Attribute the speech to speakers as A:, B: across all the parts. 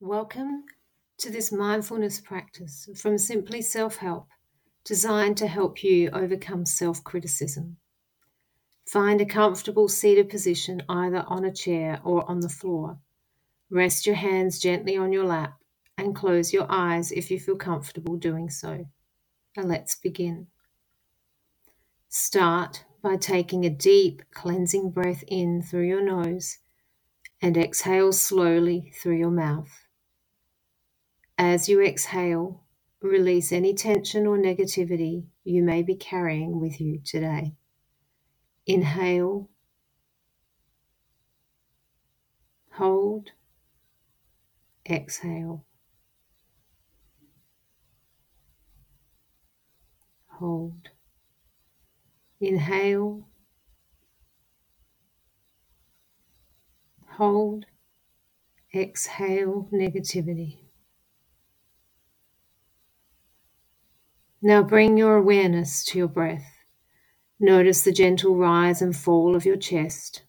A: Welcome to this mindfulness practice from Simply Self Help, designed to help you overcome self criticism. Find a comfortable seated position either on a chair or on the floor. Rest your hands gently on your lap and close your eyes if you feel comfortable doing so. Now let's begin. Start by taking a deep cleansing breath in through your nose and exhale slowly through your mouth. As you exhale, release any tension or negativity you may be carrying with you today. Inhale, hold, exhale, hold. Inhale, hold, exhale negativity. Now bring your awareness to your breath. Notice the gentle rise and fall of your chest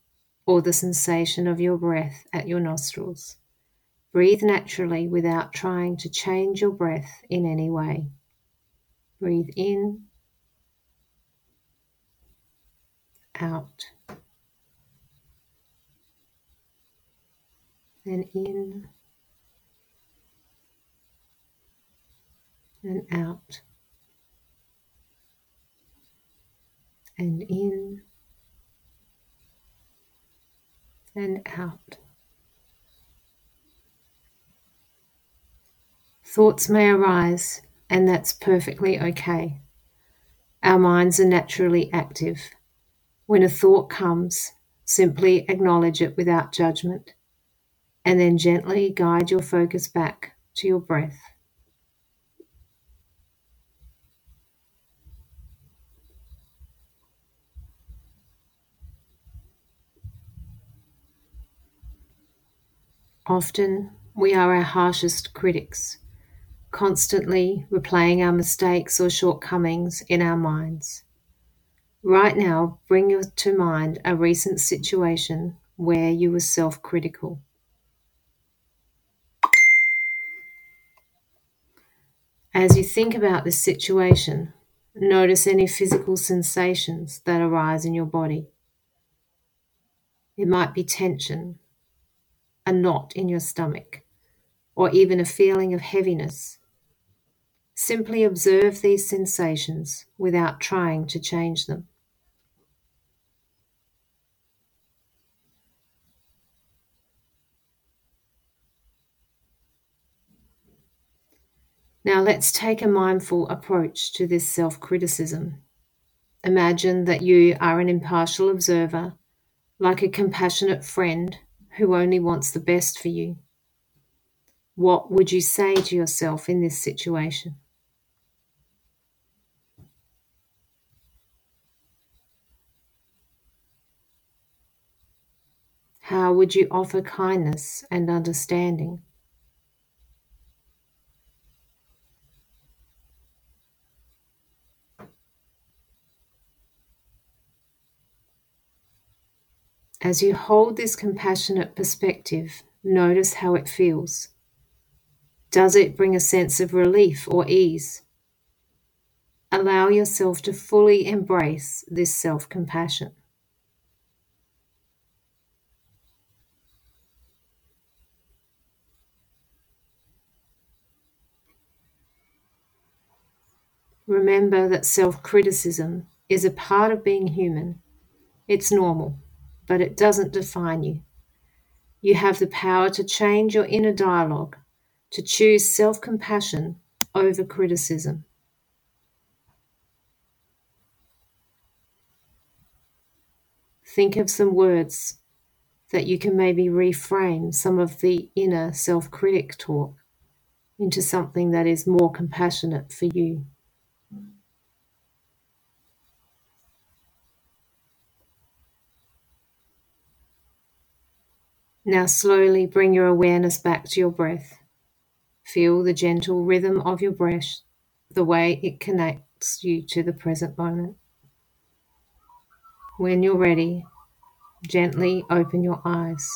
A: or the sensation of your breath at your nostrils. Breathe naturally without trying to change your breath in any way. Breathe in, out, and in and out. And in and out. Thoughts may arise, and that's perfectly okay. Our minds are naturally active. When a thought comes, simply acknowledge it without judgment, and then gently guide your focus back to your breath. Often we are our harshest critics, constantly replaying our mistakes or shortcomings in our minds. Right now, bring to mind a recent situation where you were self critical. As you think about this situation, notice any physical sensations that arise in your body. It might be tension, a knot in your stomach, or even a feeling of heaviness. Simply observe these sensations without trying to change them. Now let's take a mindful approach to this self criticism. Imagine that you are an impartial observer, like a compassionate friend who only wants the best for you. What would you say to yourself in this situation? How would you offer kindness and understanding? As you hold this compassionate perspective, notice how it feels. Does it bring a sense of relief or ease? Allow yourself to fully embrace this self compassion. Remember that self criticism is a part of being human. It's normal but it doesn't define you. You have the power to change your inner dialogue, to choose self compassion over criticism. Think of some words that you can maybe reframe some of the inner self critic talk into something that is more compassionate for you. Now slowly bring your awareness back to your breath. Feel the gentle rhythm of your breath, the way it connects you to the present moment. When you're ready, gently open your eyes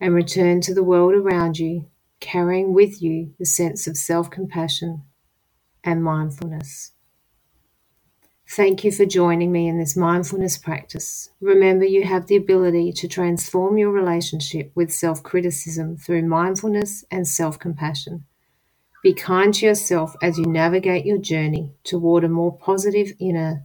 A: and return to the world around you, carrying with you the sense of self compassion and mindfulness. Thank you for joining me in this mindfulness practice. Remember, you have the ability to transform your relationship with self criticism through mindfulness and self compassion. Be kind to yourself as you navigate your journey toward a more positive inner